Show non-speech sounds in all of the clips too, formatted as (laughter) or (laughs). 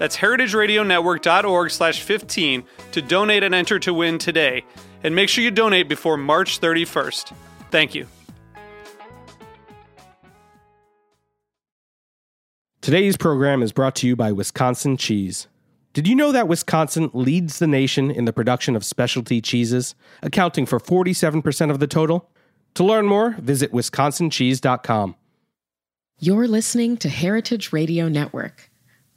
That's heritageradionetwork.org slash 15 to donate and enter to win today. And make sure you donate before March 31st. Thank you. Today's program is brought to you by Wisconsin Cheese. Did you know that Wisconsin leads the nation in the production of specialty cheeses, accounting for 47% of the total? To learn more, visit wisconsincheese.com. You're listening to Heritage Radio Network.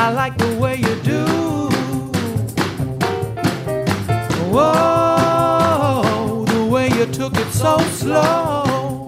I like the way you do. Whoa, the way you took it so slow.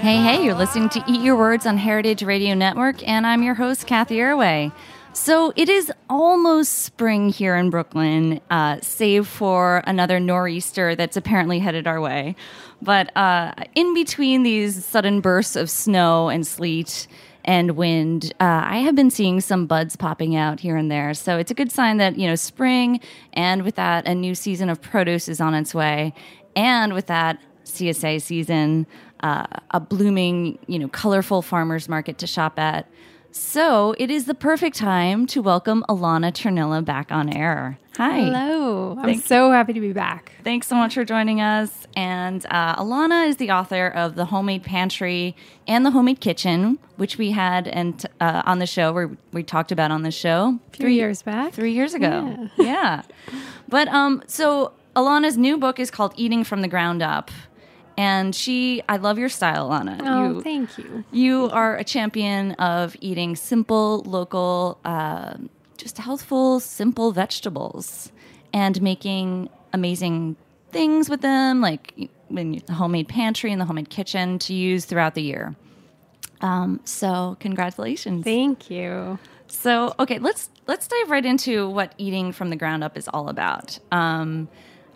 Hey, hey, you're listening to Eat Your Words on Heritage Radio Network, and I'm your host, Cathy Erway. So it is almost spring here in Brooklyn, uh, save for another nor'easter that's apparently headed our way. But uh, in between these sudden bursts of snow and sleet and wind, uh, I have been seeing some buds popping out here and there. So it's a good sign that, you know, spring, and with that, a new season of produce is on its way. And with that, CSA season, uh, a blooming, you know, colorful farmers market to shop at. So it is the perfect time to welcome Alana Chernila back on air. Hi. Hello. I'm so happy to be back. Thanks so much for joining us. And uh, Alana is the author of The Homemade Pantry and The Homemade Kitchen, which we had and uh, on the show, where we talked about on the show A few years back. three years ago. Yeah. But um, so Alana's new book is called Eating from the Ground Up. And she, I love your style, Alana. Oh, you, thank you. you are a champion of eating simple, local, uh, just healthful, simple vegetables and making amazing things with them, like in the homemade pantry and the homemade kitchen to use throughout the year. Um, so, congratulations. Thank you. So, okay, let's let's dive right into what eating from the ground up is all about. Um,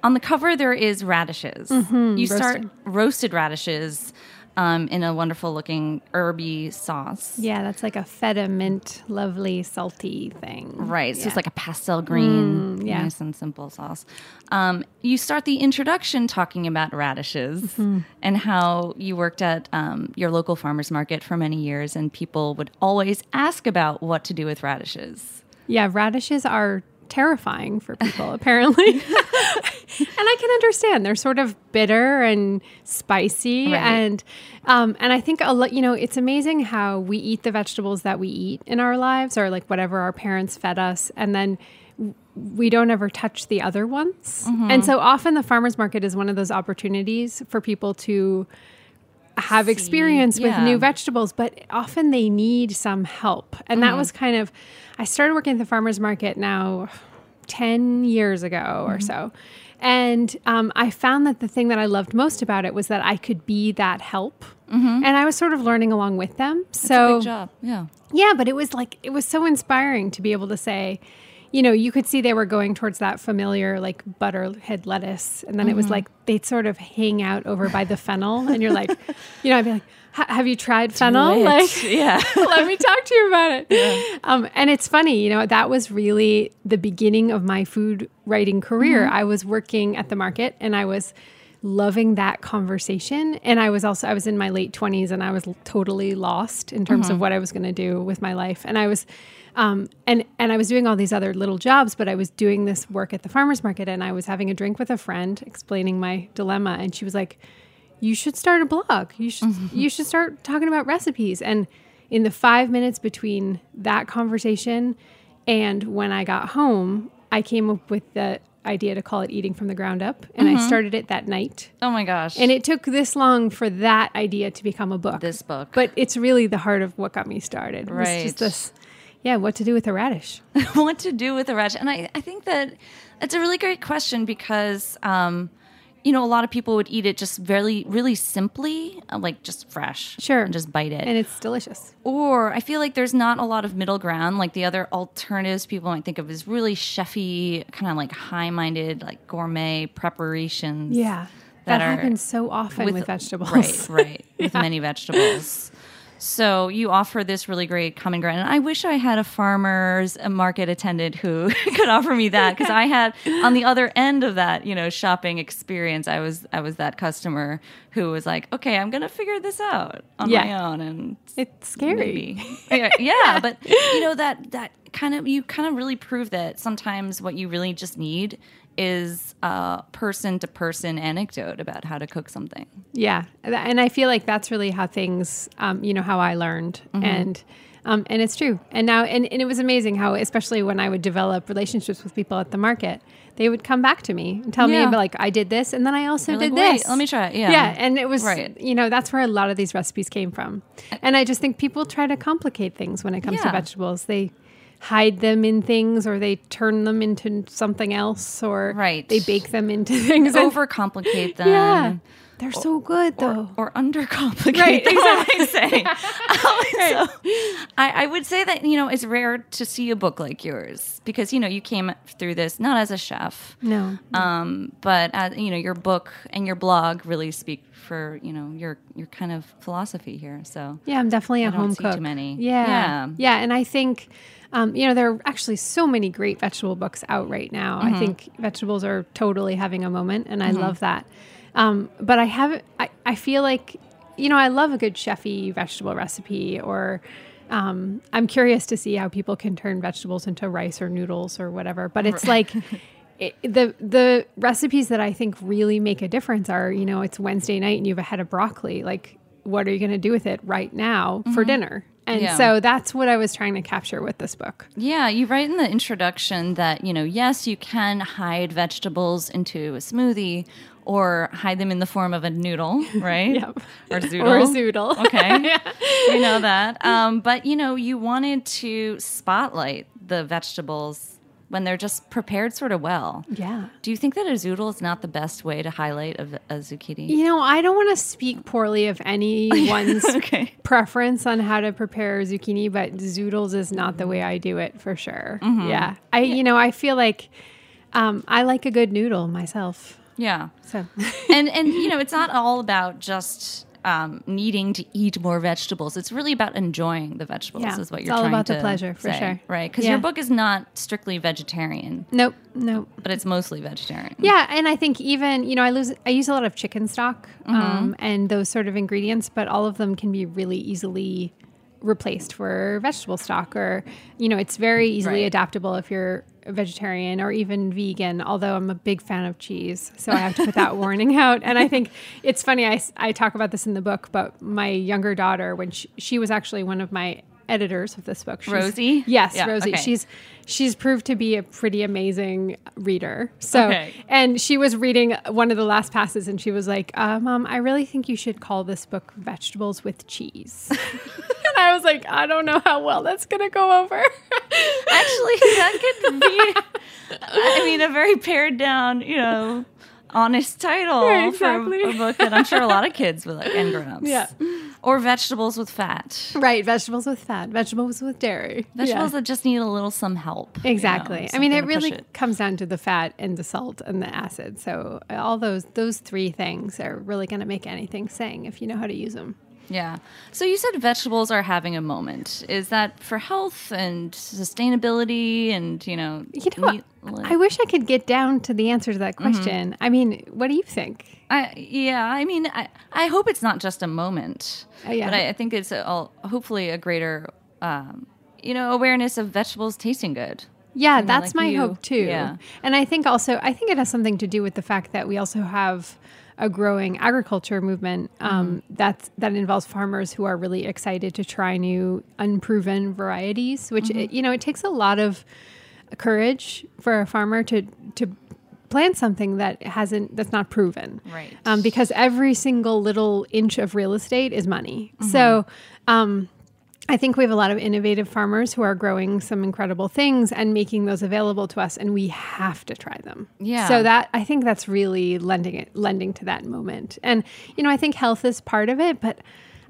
on the cover, there is radishes. you start roasted radishes um, in a wonderful looking herby sauce. Yeah, that's like a feta mint, lovely, salty thing. Right. So Yeah. it's like a pastel green, Mm, yeah. nice and simple sauce. Um, you start the introduction talking about radishes Mm-hmm. and how you worked at um, your local farmers market for many years, and people would always ask about what to do with radishes. Yeah, radishes are terrifying for people, (laughs) apparently. (laughs) and I can understand. They're sort of bitter and spicy. Right. And um, and I think a lot, you know, it's amazing how we eat the vegetables that we eat in our lives or like whatever our parents fed us. And then we don't ever touch the other ones. And so often the farmer's market is one of those opportunities for people to have experience with new vegetables, but often they need some help. And that was kind of, I started working at the farmer's market now 10 years ago or so. And um, I found that the thing that I loved most about it was that I could be that help. And I was sort of learning along with them. so, Good job. Yeah. yeah, but it was like it was so inspiring to be able to say, you know, you could see they were going towards that familiar like butterhead lettuce, and then it was mm-hmm. like they'd sort of hang out over by the fennel, and you're like, (laughs) you know, I'd be like, have you tried fennel? Like, (laughs) Yeah. (laughs) let me talk to you about it. Um, and it's funny, you know, that was really the beginning of my food writing career. Mm-hmm. I was working at the market, and I was loving that conversation. And I was also I was in my late twenties and I was totally lost in terms mm-hmm. of what I was going to do with my life. And I was um, and and I was doing all these other little jobs, but I was doing this work at the farmers market, and I was having a drink with a friend, explaining my dilemma, and she was like, "You should start a blog. You should you should start talking about recipes." And in the five minutes between that conversation and when I got home, I came up with the idea to call it "Eating from the Ground Up," and I started it that night. Oh my gosh. And it took this long for that idea to become a book. This book. But it's really the heart of what got me started. Right. just this, yeah, what to do with a radish. (laughs) what to do with a radish. And I, I think that it's a really great question because, um, you know, a lot of people would eat it just very, really simply, uh, like just fresh. Sure. And just bite it. And it's delicious. or I feel like there's not a lot of middle ground. Like the other alternatives people might think of as really chefy, kind of like high minded, like gourmet preparations. Yeah. That That, happens so often with, vegetables. Right, right. (laughs) With many vegetables. So you offer this really great common ground. And I wish I had a farmer's market attendant who (laughs) could offer me that because I had on the other end of that, you know, shopping experience, I was I was that customer who was like, okay, I'm gonna figure this out on Yeah. my own and It's scary. yeah, yeah, but you know that that kind of you kind of really prove that sometimes what you really just need is a person to person anecdote about how to cook something. Yeah, and I feel like that's really how things, um, you know, how I learned, Mm-hmm. and um, and it's true. And now, and, and it was amazing how, especially when I would develop relationships with people at the market, they would come back to me and tell Yeah. me about like I did this, and then I also You're did like, this. let me try it." Yeah. yeah, and it was Right. You know, that's where a lot of these recipes came from. And I just think people try to complicate things when it comes to vegetables. They hide them in things or they turn them into something else or Right. they bake them into (laughs) things Overcomplicate (laughs) them. yeah they're so good though Or undercomplicate Right, them, (laughs) I say. Um, so I, I would say that, you know, it's rare to see a book like yours because, you know, you came through this not as a chef, no um, but as, you know, your book and your blog really speak for, you know, your your kind of philosophy here. So Yeah, I'm definitely a I home see too many. Yeah. Yeah. yeah, and I think, um, you know, there are actually so many great vegetable books out right now. Mm-hmm. I think vegetables are totally having a moment, and I love that. Um, but I haven't. I, I feel like, you know, I love a good chefy vegetable recipe, or um, I'm curious to see how people can turn vegetables into rice or noodles or whatever. But it's like. (laughs) It, the the recipes that I think really make a difference are you know it's Wednesday night and you have a head of broccoli like what are you going to do with it right now for dinner and. Yeah. so that's what I was trying to capture with this book Yeah, you write in the introduction that, you know, yes, you can hide vegetables into a smoothie or hide them in the form of a noodle, (laughs) right? Yep. Or zoodle. or zoodle (laughs) Okay. (laughs) We know that. Um, but, you know, you wanted to spotlight the vegetables when they're just prepared sort of well. yeah Do you think that a zoodle is not the best way to highlight a, a zucchini? you know I don't want to speak poorly of anyone's (laughs) Okay. preference on how to prepare zucchini but zoodles is not the way I do it for sure Mm-hmm. yeah I you know I feel like um, I like a good noodle myself Yeah. so and and (laughs) you know it's not all about just um, needing to eat more vegetables. It's really about enjoying the vegetables. Yeah, is what you're talking about. It's all trying about the pleasure, for say, sure. right? Because Yeah. your book is not strictly vegetarian, nope nope but it's mostly vegetarian. Yeah, and I think even you know I lose I use a lot of chicken stock Mm-hmm. um, and those sort of ingredients, but all of them can be really easily replaced for vegetable stock, or you know it's very easily Right. adaptable if you're vegetarian or even vegan. Although I'm a big fan of cheese, so I have to put that (laughs) warning out. And I think it's funny I, I talk about this in the book, but my younger daughter when she, she was actually one of my editors of this book She's- Rosie? yes Yeah, rosie okay. she's she's proved to be a pretty amazing reader so Okay. and she was reading one of the last passes and she was like, uh, Mom, I really think you should call this book Vegetables with Cheese. (laughs) I was like, I don't know how well that's going to go over. (laughs) Actually, that could be. I mean, a very pared down, you know, honest title Right, exactly. for a book that I'm sure a lot of kids would like and grown-ups. Yeah. Or vegetables with fat. right. Vegetables with fat, vegetables with dairy. Vegetables Yeah. that just need a little some help. you know, Exactly. I mean, it really it. comes down to the fat and the salt and the acid. So all those those three things are really going to make anything sing if you know how to use them. Yeah. So you said vegetables are having a moment. Is that for health and sustainability and, you know, You know, meat- I wish I could get down to the answer to that question. I mean, what do you think? I, yeah, I mean, I, I hope it's not just a moment, Uh, yeah. but I, I think it's a, hopefully a greater, um, you know, awareness of vegetables tasting good. Yeah, know, that's like my you. hope too. Yeah. And I think also, I think it has something to do with the fact that we also have a growing agriculture movement um, that's that involves farmers who are really excited to try new unproven varieties. Which it- you know, it takes a lot of courage for a farmer to to plant something that hasn't that's not proven Right. um, because every single little inch of real estate is money so um, I think we have a lot of innovative farmers who are growing some incredible things and making those available to us, and we have to try them. Yeah. So that I think that's really lending it, lending to that moment. And you know, I think health is part of it, but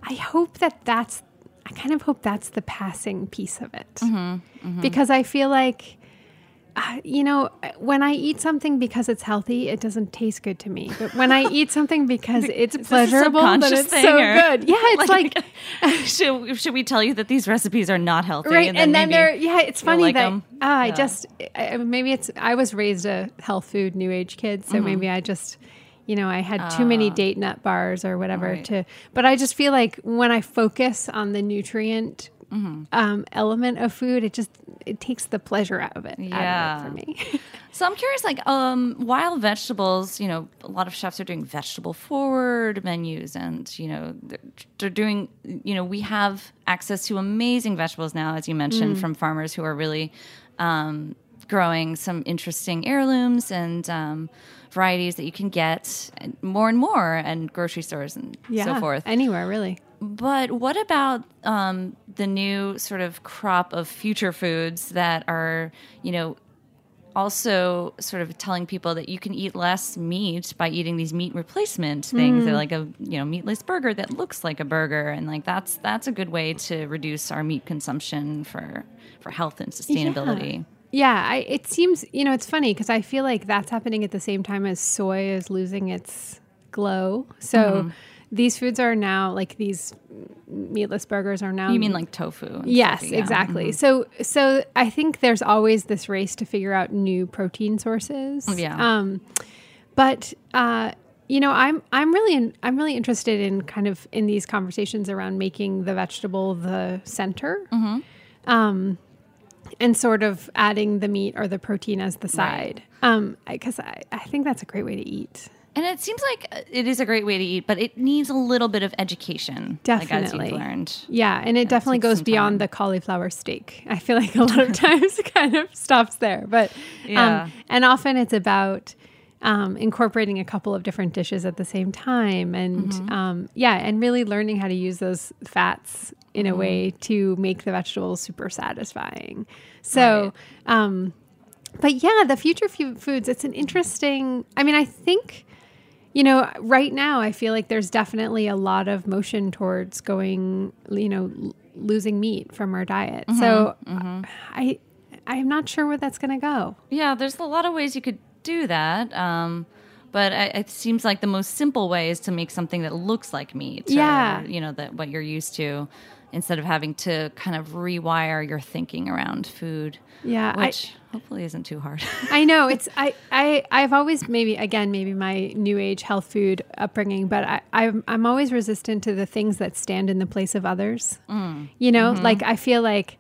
I hope that that's, I kind of hope that's the passing piece of it, mm-hmm. Mm-hmm. because I feel like. Uh, you know, when I eat something because it's healthy, it doesn't taste good to me. But when I eat something because (laughs) it's pleasurable, then it's so or- good. Yeah, (laughs) it's like (laughs) should, should we tell you that these recipes are not healthy? right and then, maybe there yeah it's funny like that 'em? ah, i Yeah. just I, maybe it's i was raised a health food new age kid Mm-hmm. so maybe i just you know i had too many date nut bars or whatever Ah. Right. to but i just feel like when i focus on the nutrient Mm-hmm. um, element of food it just it takes the pleasure out of it, Yeah. of it for me (laughs) So I'm curious, like, um, wild vegetables. You know, a lot of chefs are doing vegetable forward menus, and you know, they're, they're doing. You know, we have access to amazing vegetables now, as you mentioned, from farmers who are really um, growing some interesting heirlooms and um, varieties that you can get more and more, and grocery stores and yeah so forth. anywhere really But what about um, the new sort of crop of future foods that are, you know, also sort of telling people that you can eat less meat by eating these meat replacement things. They're like a you know meatless burger that looks like a burger, and like that's that's a good way to reduce our meat consumption for for health and sustainability. Yeah, I, it seems, you know, it's funny because I feel like that's happening at the same time as soy is losing its glow. So Mm-hmm. These foods are now like these meatless burgers are now. You mean like tofu? and Yes, stuff, yeah. exactly. So, so I think there's always this race to figure out new protein sources. Yeah. Um, but uh, you know, I'm I'm really in, I'm really interested in kind of in these conversations around making the vegetable the center. Um, and sort of adding the meat or the protein as the side. Um, because I, I think that's a great way to eat. And it seems like uh, it is a great way to eat, but it needs a little bit of education. Like as Definitely. you've learned. Yeah, and it definitely goes beyond time. the cauliflower steak. I feel like a lot of (laughs) times it kind of stops there, but Yeah. um, and often it's about um, incorporating a couple of different dishes at the same time, and Mm-hmm. um, yeah, and really learning how to use those fats in Mm-hmm. a way to make the vegetables super satisfying. So. Um, but yeah, the future fu- foods, it's an interesting, I mean, I think, you know, right now I feel like there's definitely a lot of motion towards going, you know, losing meat from our diet. So mm-hmm, uh, mm-hmm. I, I'm not sure where that's going to go. Yeah, there's a lot of ways you could do that. Um, but I, it seems like the most simple way is to make something that looks like meat. or, Yeah. you know, that what you're used to instead of having to kind of rewire your thinking around food. Yeah, I- Which hopefully isn't too hard. I know (laughs) it's I, I I've always maybe again maybe my new age health food upbringing, but I I'm, I'm always resistant to the things that stand in the place of others. You know, like I feel like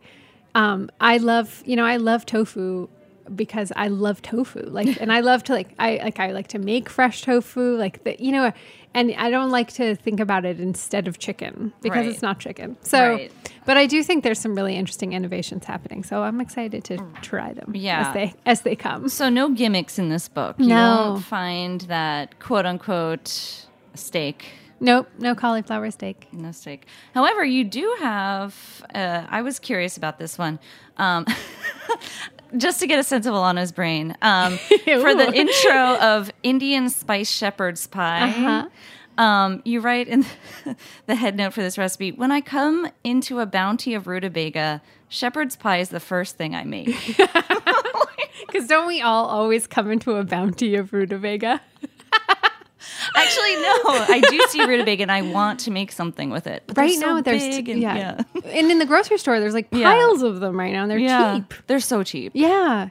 um, I love you know I love tofu because I love tofu like (laughs) and I love to like I like I like to make fresh tofu like the you know and I don't like to think about it instead of chicken because Right. it's not chicken. So Right. but I do think there's some really interesting innovations happening. So I'm excited to try them Yeah. as they as they come. so no gimmicks in this book. You No. won't find that quote unquote steak Nope, no cauliflower steak. No steak. However, you do have. Uh, I was curious about this one, um, (laughs) just to get a sense of Alana's brain. Um, (laughs) for the intro of Indian spice shepherd's pie, Uh-huh. um, you write in (laughs) the head note for this recipe: "When I come into a bounty of rutabaga, shepherd's pie is the first thing I make." (laughs) Because don't we all always come into a bounty of rutabaga? (laughs) Actually, no. I do see rutabaga, and I want to make something with it. But right so now, there's and, yeah. (laughs) and in the grocery store, there's like Yeah. piles of them right now. and They're yeah, cheap. they're so cheap. Yeah.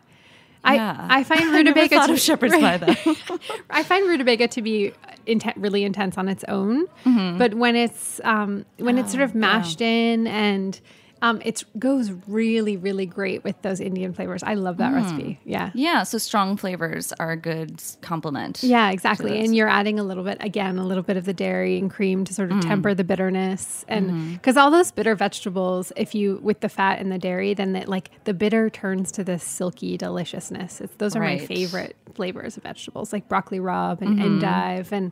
Yeah. I, (laughs) I find I rutabaga thought to, of shepherd's pie though. I find rutabaga to be inten- really intense on its own, but when it's um, when it's sort of mashed in and um, it goes really really great with those Indian flavors. I love that mm. recipe. Yeah. yeah, so strong flavors are a good complement. Yeah, exactly. And you're adding a little bit, again, a little bit of the dairy and cream to sort of mm. temper the bitterness. And mm-hmm. because all those bitter vegetables, if you, with the fat and the dairy, then that like the bitter turns to this silky deliciousness. It's, those are my favorite flavors of vegetables, like broccoli rabe and mm-hmm. endive. And,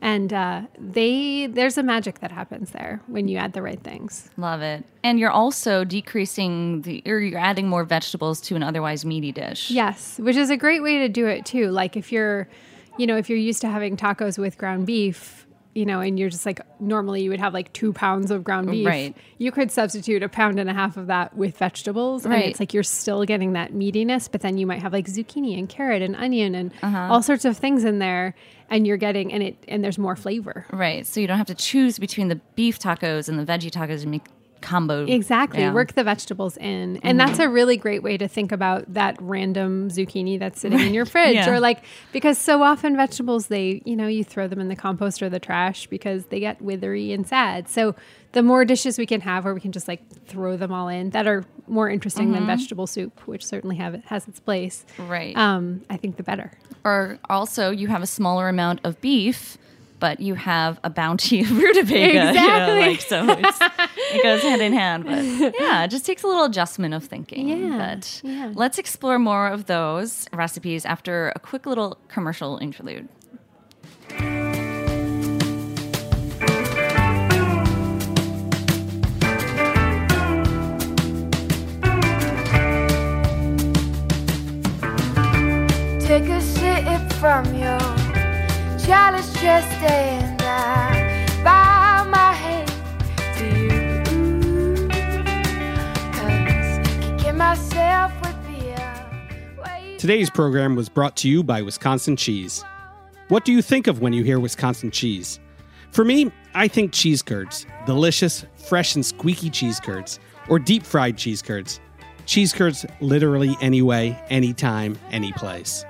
and uh, they, there's a magic that happens there when you add the right things. Love it. And you're also decreasing the, or you're adding more vegetables to an otherwise meaty dish. Yes, which is a great way to do it too. Like if you're, you know, if you're used to having tacos with ground beef, you know, and you're just like normally you would have like two pounds of ground beef. Right. You could substitute a pound and a half of that with vegetables, and it's like you're still getting that meatiness, but then you might have like zucchini and carrot and onion and Uh-huh. all sorts of things in there, and you're getting and it and there's more flavor. Right. So you don't have to choose between the beef tacos and the veggie tacos and make combo. Exactly. Yeah. Mm-hmm. Work the vegetables in. And that's a really great way to think about that random zucchini that's sitting in your (laughs) fridge. Yeah. Or like, because so often vegetables, they, you know, you throw them in the compost or the trash because they get withery and sad. So the more dishes we can have where we can just like throw them all in that are more interesting than vegetable soup, which certainly have it has its place. Mm-hmm. Right. Um, I think the better. Or also, you have a smaller amount of beef, but you have a bounty of (laughs) rutabaga. you know, Exactly. (laughs) like, so it's, (laughs) it goes hand in hand. But yeah, it just takes a little adjustment of thinking. Yeah, But yeah. let's explore more of those recipes after a quick little commercial interlude. Take a sip from your I bow my to you. Cause myself a uh, Today's program was brought to you by Wisconsin Cheese. What do you think of when you hear Wisconsin cheese? For me, I think cheese curds. Delicious, fresh, and squeaky cheese curds. Or deep fried cheese curds. Cheese curds literally any way, anytime, any place.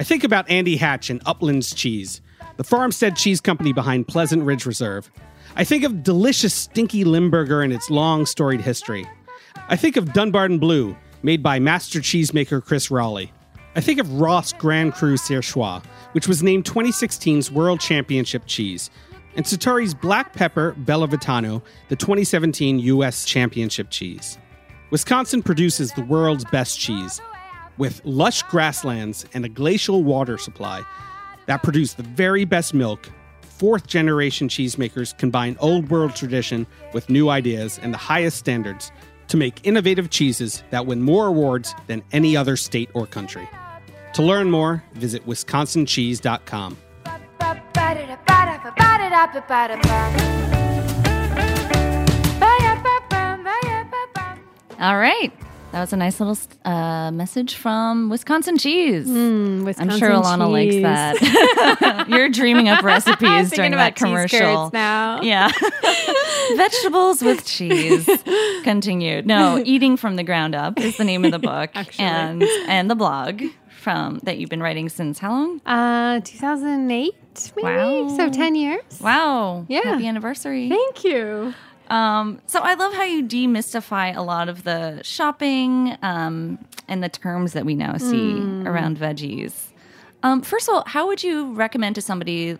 I think about Andy Hatch and Uplands Cheese, the farmstead cheese company behind Pleasant Ridge Reserve. I think of delicious stinky Limburger and its long storied history. I think of Dunbarton Blue, made by master cheesemaker Chris Roelli. I think of Roth Grand Cru Surchoix, which was named 2016's World Championship cheese, and Sartori's Black Pepper Bella Vitano, the 2017 U.S. Championship cheese. Wisconsin produces the world's best cheese, with lush grasslands and a glacial water supply that produce the very best milk. Fourth generation cheesemakers combine old world tradition with new ideas and the highest standards to make innovative cheeses that win more awards than any other state or country. To learn more, visit wisconsincheese.com. All right. That was a nice little uh, message from Wisconsin Cheese. I'm sure Alana likes that. (laughs) (laughs) You're dreaming up (laughs) recipes during about that commercial. now. Yeah. Vegetables with cheese. Continued. No, eating from the ground up is the name of the book, Actually. and and the blog from that you've been writing since how long? Uh, 2008, maybe? Wow. So 10 years. Wow. Yeah. Happy anniversary. Thank you. Um, so I love how you demystify a lot of the shopping um, and the terms that we now see around veggies. Um, first of all, how would you recommend to somebody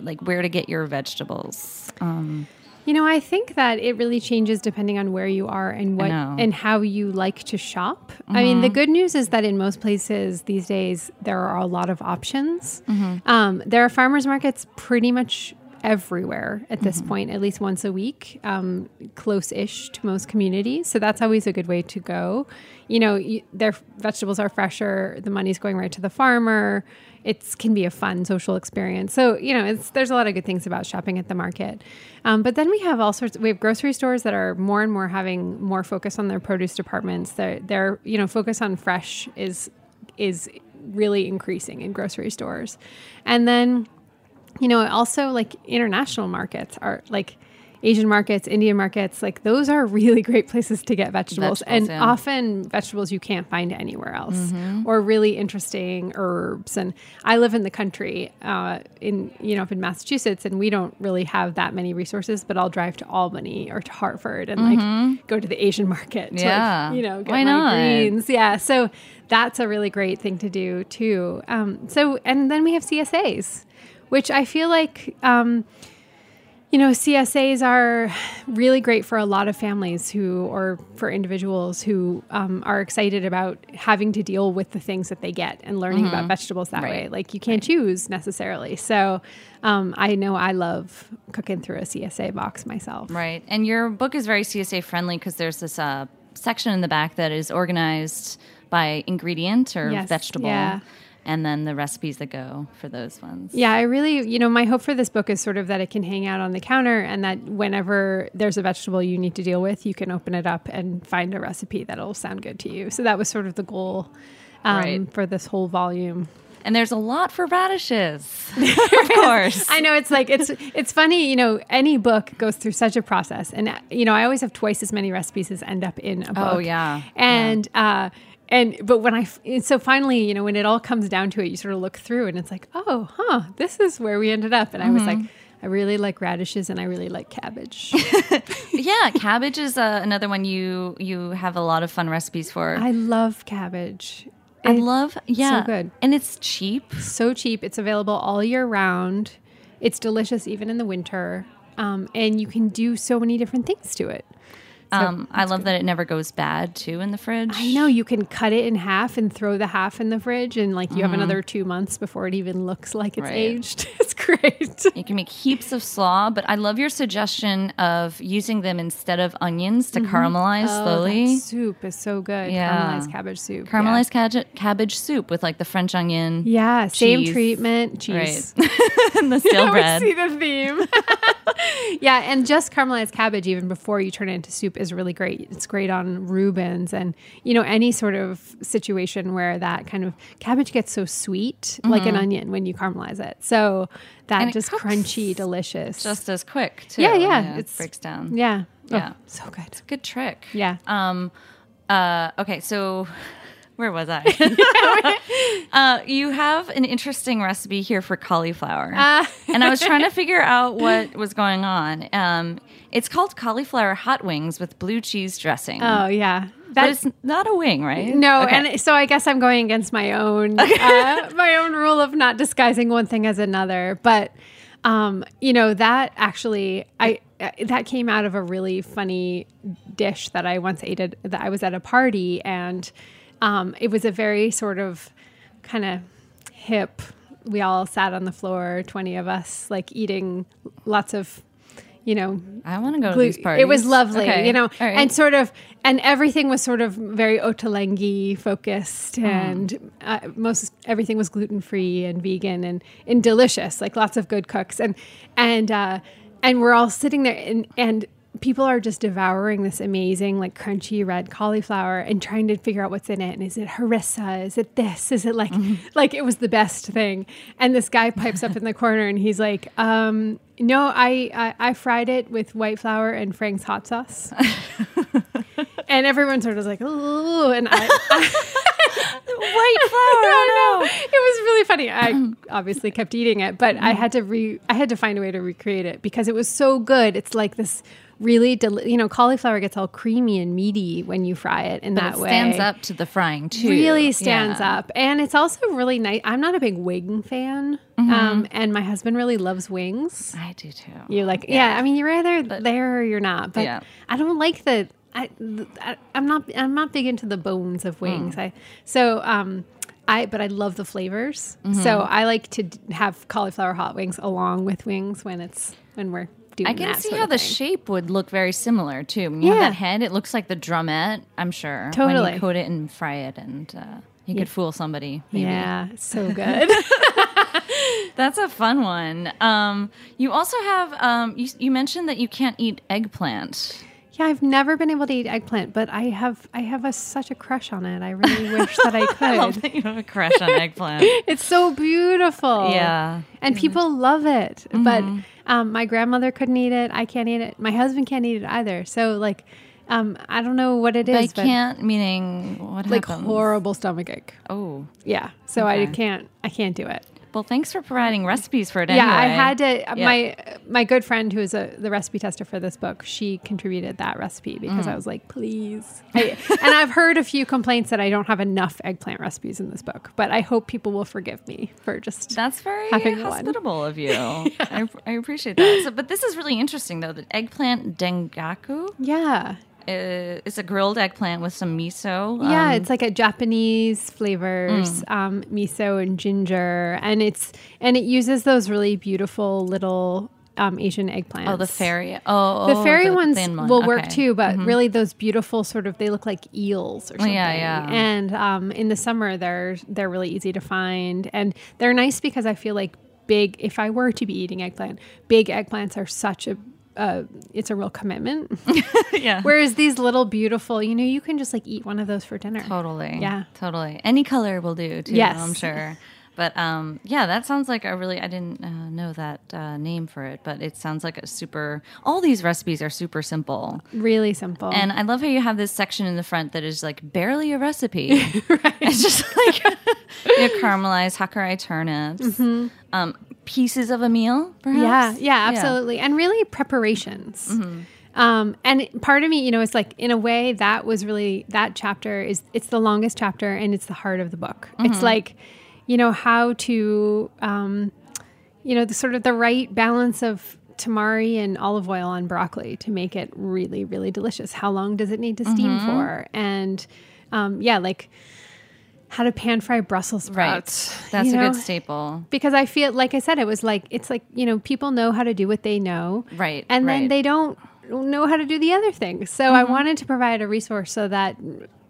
like where to get your vegetables? Um, You know, I think that it really changes depending on where you are and what and how you like to shop. I mean, the good news is that in most places these days there are a lot of options. Um, there are farmers markets pretty much everywhere at this point, at least once a week, um, close-ish to most communities. So that's always a good way to go. You know, you, their vegetables are fresher. The money's going right to the farmer. It can be a fun social experience. So you know, it's there's a lot of good things about shopping at the market. Um, but then we have all sorts. We have grocery stores that are more and more having more focus on their produce departments. Their their you know focus on fresh is is really increasing in grocery stores, and then you know, also like international markets are like Asian markets, Indian markets, like those are really great places to get vegetables, Vegetables, and yeah. often vegetables you can't find anywhere else, Mm-hmm. or really interesting herbs. And I live in the country, uh, in you know, up in Massachusetts, and we don't really have that many resources. But I'll drive to Albany or to Hartford and like go to the Asian (laughs) market, to, like, Mm-hmm. Yeah. you know, get Why my not? greens. Yeah, so that's a really great thing to do too. Um, so, and then we have CSAs, which I feel like. Um, you know, CSAs are really great for a lot of families who, or for individuals who um, are excited about having to deal with the things that they get and learning about vegetables that way. Mm-hmm. Like you can't choose necessarily. So um, I know I love cooking through a CSA box myself. Right. And your book is very CSA friendly because there's this uh, section in the back that is organized by ingredient or Yes, vegetable. yeah. And then the recipes that go for those ones. Yeah, I really, you know, my hope for this book is sort of that it can hang out on the counter and that whenever there's a vegetable you need to deal with, you can open it up and find a recipe that'll sound good to you. So that was sort of the goal um, Right. for this whole volume. And there's a lot for radishes. (laughs) of course. I know it's like it's it's funny, you know, any book goes through such a process, and you know, I always have twice as many recipes as end up in a book. Oh, yeah. and uh, and but when I and so finally, you know, when it all comes down to it, you sort of look through, and it's like, oh, huh, this is where we ended up, and I was Mm-hmm. like. I really like radishes and I really like cabbage. (laughs) yeah, cabbage is uh, another one you you have a lot of fun recipes for. I love cabbage. I It's love yeah, so good. and it's cheap. so cheap. It's available all year round. It's delicious even in the winter. Um, and you can do so many different things to it. Um, I love that it never goes bad too in the fridge. I know you can cut it in half and throw the half in the fridge, and like you have another two months before it even looks like it's Mm-hmm. Right. aged. (laughs) It's great. You can make heaps of slaw, but I love your suggestion of using them instead of onions to caramelize Oh, slowly. soup is so good. Yeah. Caramelized cabbage soup. yeah. Caramelized cabbage, soup with like the French onion. Yeah, same treatment. Cheese. (laughs) and the stale (laughs) we bread. see the theme. yeah, and just caramelized cabbage, even before you turn it into soup, is really great. It's great on Reubens and you know any sort of situation where that kind of cabbage gets so sweet, like an onion, when you caramelize it. So that Mm-hmm. Just crunchy, delicious. Just as quick too. yeah, yeah, it breaks down. Yeah, Yeah. Oh, so good. It's a Good trick. Yeah. Um. Uh. Okay. So, where was I? (laughs) (laughs) uh, you have an interesting recipe here for cauliflower, Ah. and I was trying to (laughs) figure out what was going on. Um, it's called cauliflower hot wings with blue cheese dressing. Oh yeah, that's not a wing, right? No, Okay. and so I guess I'm going against my own uh, my own rule of not disguising one thing as another. But um, you know that actually, I uh, that came out of a really funny dish that I once ate. At, that I was at a party, and um, it was a very sort of kind of hip. We all sat on the floor, twenty of us, like eating lots of, you know, I want to go to glue- these parties. It was lovely, Okay. you know, right. and sort of, and everything was sort of very Ottolenghi focused, Hmm. and uh, most everything was gluten free and vegan and and delicious, like lots of good cooks, and and uh, and we're all sitting there, and and people are just devouring this amazing like crunchy red cauliflower and trying to figure out what's in it and is it harissa is it this is it like Mm-hmm. like it was the best thing and this guy pipes up in the corner and he's like um no I, I i fried it with white flour and frank's hot sauce (laughs) and everyone sort of was like oh and i, (laughs) white flour. (laughs) I know. It was really funny. I (clears throat) obviously kept eating it, but I had to re I had to find a way to recreate it because it was so good. It's like this really deli- you know, cauliflower gets all creamy and meaty when you fry it in But that it way. stands up to the frying too. Really stands Yeah. up. And it's also really nice. I'm not a big wing fan. Mm-hmm. Um, and my husband really loves wings. I do too. You like, yeah. I mean, you're either there or you're not. But Yeah. I don't like the. I, I I'm not I'm not big into the bones of wings. Mm. I so um I but I love the flavors. Mm-hmm. So I like to d- have cauliflower hot wings along with wings when it's when we're doing. I can see how the shape would look very similar too. When you have Yeah. that head, it looks like the drumette. I'm sure. When Totally. you coat it and fry it, and uh, you could fool somebody. Maybe. Yeah, so (laughs) good. (laughs) That's a fun one. Um, you also have um, you, you mentioned that you can't eat eggplant. Yeah, I've never been able to eat eggplant, but I have I have a, such a crush on it. I really wish that I could. (laughs) I love that you have a crush on eggplant. It's so beautiful. Yeah. And people love it. But um, my grandmother couldn't eat it. I can't eat it. My husband can't eat it either. So like um, I don't know what it is. I can't, meaning what like happens? horrible stomach ache. Oh, Yeah. So I can't I can't do it. Well, thanks for providing recipes for it. Yeah, I had to. uh, Yeah. My my good friend who is a the recipe tester for this book, she contributed that recipe because Mm. I was like, please. I, and I've heard a few complaints that I don't have enough eggplant recipes in this book, but I hope people will forgive me for just. That's very having one. hospitable of you. (laughs) I, I appreciate that. So, but this is really interesting, though. The eggplant dengaku yeah, is a grilled eggplant with some miso. yeah, um, it's like a Japanese flavors, Mm. um, miso and ginger, and it's and it uses those really beautiful little um, Asian eggplants. oh the fairy. Oh, The oh, fairy ones thin one. will work too, but really those beautiful sort of they look like eels or something. yeah, yeah. And um, in the summer they're they're really easy to find and they're nice because I feel like big if I were to be eating eggplant, big eggplants are such a uh, it's a real commitment. (laughs) (laughs) yeah. Whereas these little beautiful, you know, you can just like eat one of those for dinner. Totally. Yeah. Totally. Any color will do too. Yes. I'm sure. But um, yeah, that sounds like a really. I didn't uh, know that uh, name for it, but it sounds like a super. All these recipes are super simple, Really simple. and I love how you have this section in the front that is like barely a recipe. (laughs) right. It's just like you know, caramelized Hakurei turnips, um, pieces of a meal, Mm-hmm. Yeah, perhaps. yeah, absolutely. And really preparations. Um, and part of me, you know, it's like in a way that was really that chapter is it's the longest chapter and it's the heart of the book. It's like, you know, how to, um, you know, the sort of the right balance of tamari and olive oil on broccoli to make it really, really delicious. How long does it need to steam for? And um, yeah, like how to pan fry Brussels sprouts. Right. That's a know? good staple. because I feel like I said it was like it's like you know people know how to do what they know, Right, And then right. Mm-hmm. they don't know how to do the other things. So I wanted to provide a resource so that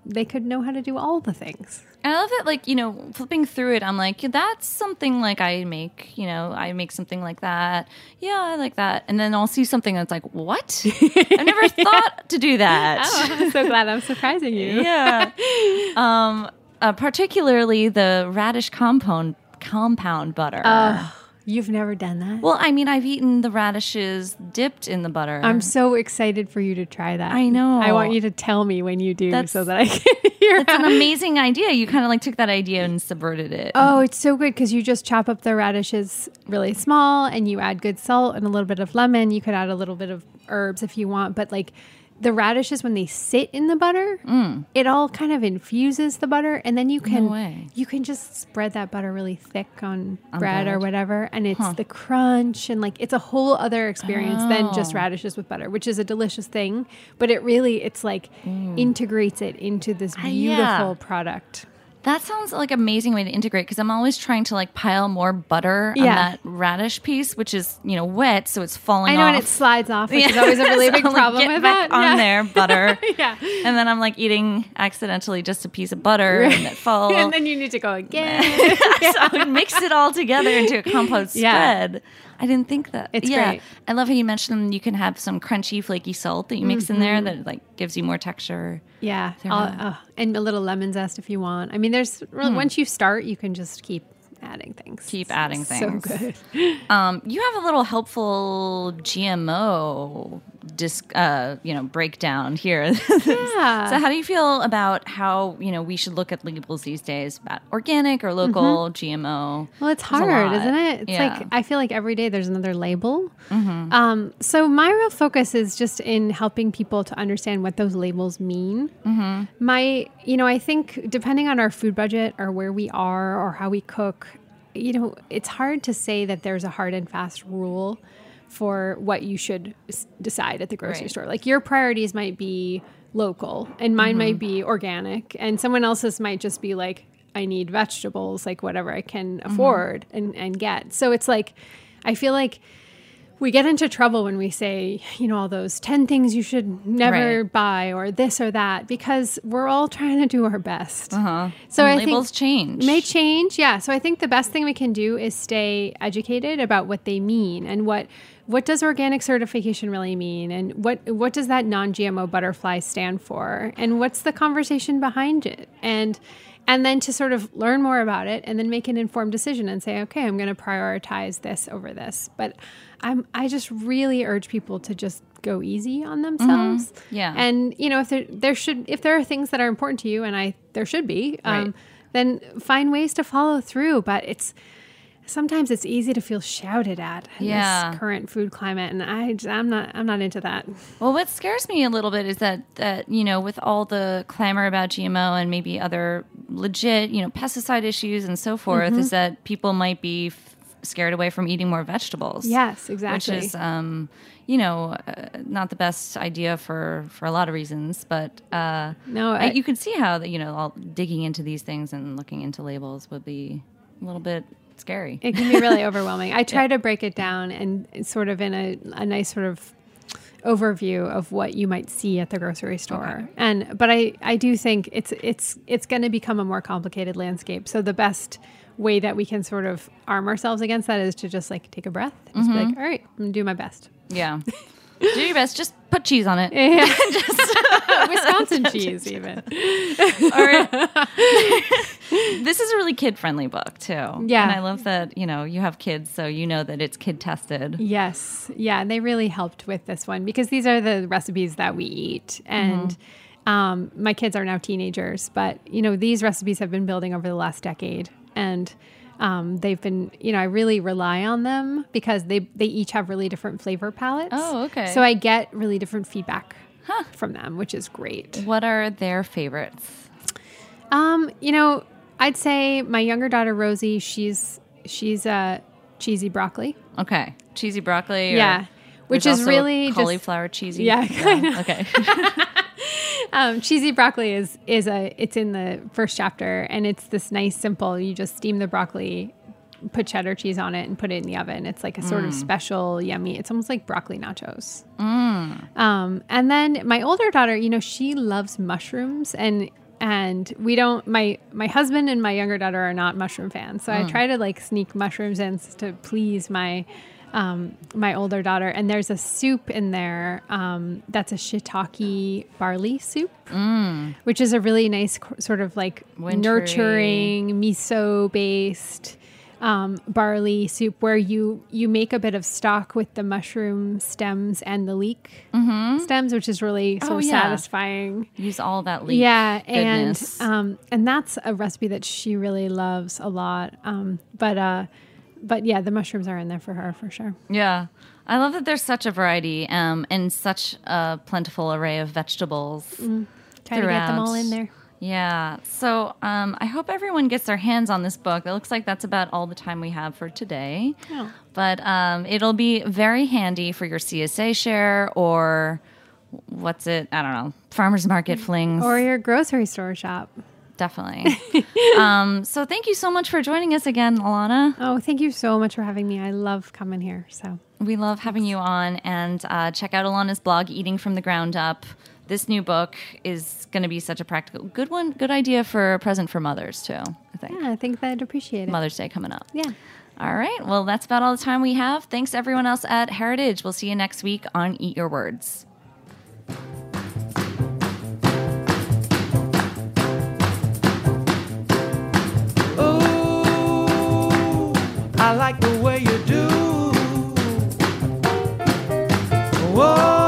they could know how to do all the things. I love that, like, you know, flipping through it, I'm like, that's something like I make, you know, I make something like that. Yeah, I like that. And then I'll see something that's like, what? I never (laughs) thought to do that. I'm so glad I'm surprising you. Yeah. (laughs) um, uh, particularly the radish compound compound butter. Oh, you've never done that. well, I mean, I've eaten the radishes dipped in the butter. I'm so excited for you to try that. I know. I want you to tell me when you do That's- so that I can (laughs) hear. it's an amazing idea. You kind of like took that idea and subverted it. Oh, it's so good because you just chop up the radishes really small and you add good salt and a little bit of lemon. You could add a little bit of herbs if you want, but like the radishes when they sit in the butter, it all kind of infuses the butter, and then you can way. you can just spread that butter really thick on, bread, or whatever, and it's the crunch and like it's a whole other experience than just radishes with butter, which is a delicious thing. But it really it's like integrates it into this yeah. beautiful product. That sounds like an amazing way to integrate because I'm always trying to like pile more butter on that radish piece, which is you know wet, so it's falling I know, off. and it slides off, which is always a really (laughs) big like, problem get with that. on Yeah. there butter. (laughs) Yeah. and then I'm like eating accidentally just a piece of butter and it falls. (laughs) and then you need to go again. so I would mix it all together into a Yeah. spread. I didn't think that. It's yeah. great. I love how you mentioned you can have some crunchy, flaky salt that you mix in Mm-hmm. there that like gives you more texture. Yeah, They're I'll- not- uh, and a little lemon zest if you want. I mean, there's once you start, you can just keep adding things. Keep adding things. So good. Um, you have a little helpful GMO disc, uh, you know, breakdown here. (laughs) Yeah. so, how do you feel about how you know we should look at labels these days about organic or local GMO? Well, it's There's hard, isn't it? It's Yeah. like I feel like every day there's another label. Um, so my real focus is just in helping people to understand what those labels mean. My, you know, I think depending on our food budget or where we are or how we cook, you know, it's hard to say that there's a hard and fast rule for what you should s- decide at the grocery Right. store. Like your priorities might be local and mine might be organic and someone else's might just be like I need vegetables, like whatever I can afford and, and get. So it's like I feel like we get into trouble when we say, you know, all those 10 things you should never Right. buy or this or that because we're all trying to do our best. Uh-huh. So And I labels think change. May change, yeah. So I think the best thing we can do is stay educated about what they mean and what what does organic certification really mean and what what does that non-GMO butterfly stand for and what's the conversation behind it and and then to sort of learn more about it and then make an informed decision and say okay I'm going to prioritize this over this but I'm I just really urge people to just go easy on themselves Yeah. and you know if there there should if there are things that are important to you and I there should be um, Right. then find ways to follow through. But it's sometimes it's easy to feel shouted at in Yeah. this current food climate, and I I'm not I'm not into that. Well, what scares me a little bit is that that you know, with all the clamor about GMO and maybe other legit, you know, pesticide issues and so forth, Mm-hmm. is that people might be f- scared away from eating more vegetables. Yes, exactly. Which is, um, you know, uh, not the best idea for for a lot of reasons, but uh, No, I, you can see how that you know, all digging into these things and looking into labels would be a little bit scary. it can be really (laughs) overwhelming. I try to break it down and sort of in a, a nice sort of overview of what you might see at the grocery store. And but I I do think it's it's it's going to become a more complicated landscape. So the best way that we can sort of arm ourselves against that is to just like take a breath and just be mm-hmm. like, all right, I'm going to do my best. yeah. (laughs) Do your best. Just put cheese on it. (laughs) Wisconsin (laughs) cheese even. (laughs) This is a really kid friendly book too. Yeah. And I love that, you know, you have kids, so you know that it's kid tested. Yes. Yeah. And they really helped with this one because these are the recipes that we eat. And um, my kids are now teenagers, but, you know, these recipes have been building over the last decade. And um, they've been, you know, I really rely on them because they, they each have really different flavor palates. Oh, okay. So I get really different feedback from them, which is great. What are their favorites? Um, you know, I'd say my younger daughter Rosie, she's she's uh cheesy broccoli. Okay. Cheesy broccoli. or Yeah. Which is really just- cauliflower cheesy. Yeah, kinda. Okay. (laughs) Um, cheesy broccoli is is a it's in the first chapter and it's this nice simple. You just steam the broccoli, put cheddar cheese on it, and put it in the oven. It's like a sort of special yummy. It's almost like broccoli nachos. Um, and then my older daughter, you know, she loves mushrooms and and we don't my my husband and my younger daughter are not mushroom fans. So I try to like sneak mushrooms in to please my um, my older daughter. And there's a soup in there um, that's a shiitake barley soup, which is a really nice sort of like Wintry. nurturing miso based um, barley soup where you you make a bit of stock with the mushroom stems and the leek stems, which is really sort Oh, yeah. satisfying. Use all that leek. Yeah, goodness. and um, and that's a recipe that she really loves a lot. Um, but uh, but yeah, the mushrooms are in there for her for sure. yeah. I love that there's such a variety um, and such a plentiful array of vegetables. Try to get them all in there. Yeah. So um, I hope everyone gets their hands on this book. It looks like that's about all the time we have for today. Oh. But um, it'll be very handy for your CSA share or what's it? I don't know. Farmers market flings. Or your grocery store shop. Definitely. (laughs) um, so thank you so much for joining us again, Alana. Oh, thank you so much for having me. I love coming here. So We love having you on. And uh, check out Alana's blog, Eating from the Ground Up. This new book is going to be such a practical, good one, good idea for a present for mothers, too, I think. yeah, I think they'd appreciate it. Mother's Day coming up. Yeah. All right. Well, that's about all the time we have. Thanks, everyone else at Heritage. We'll see you next week on Eat Your Words. Ooh, I like the way you do. Whoa, the way you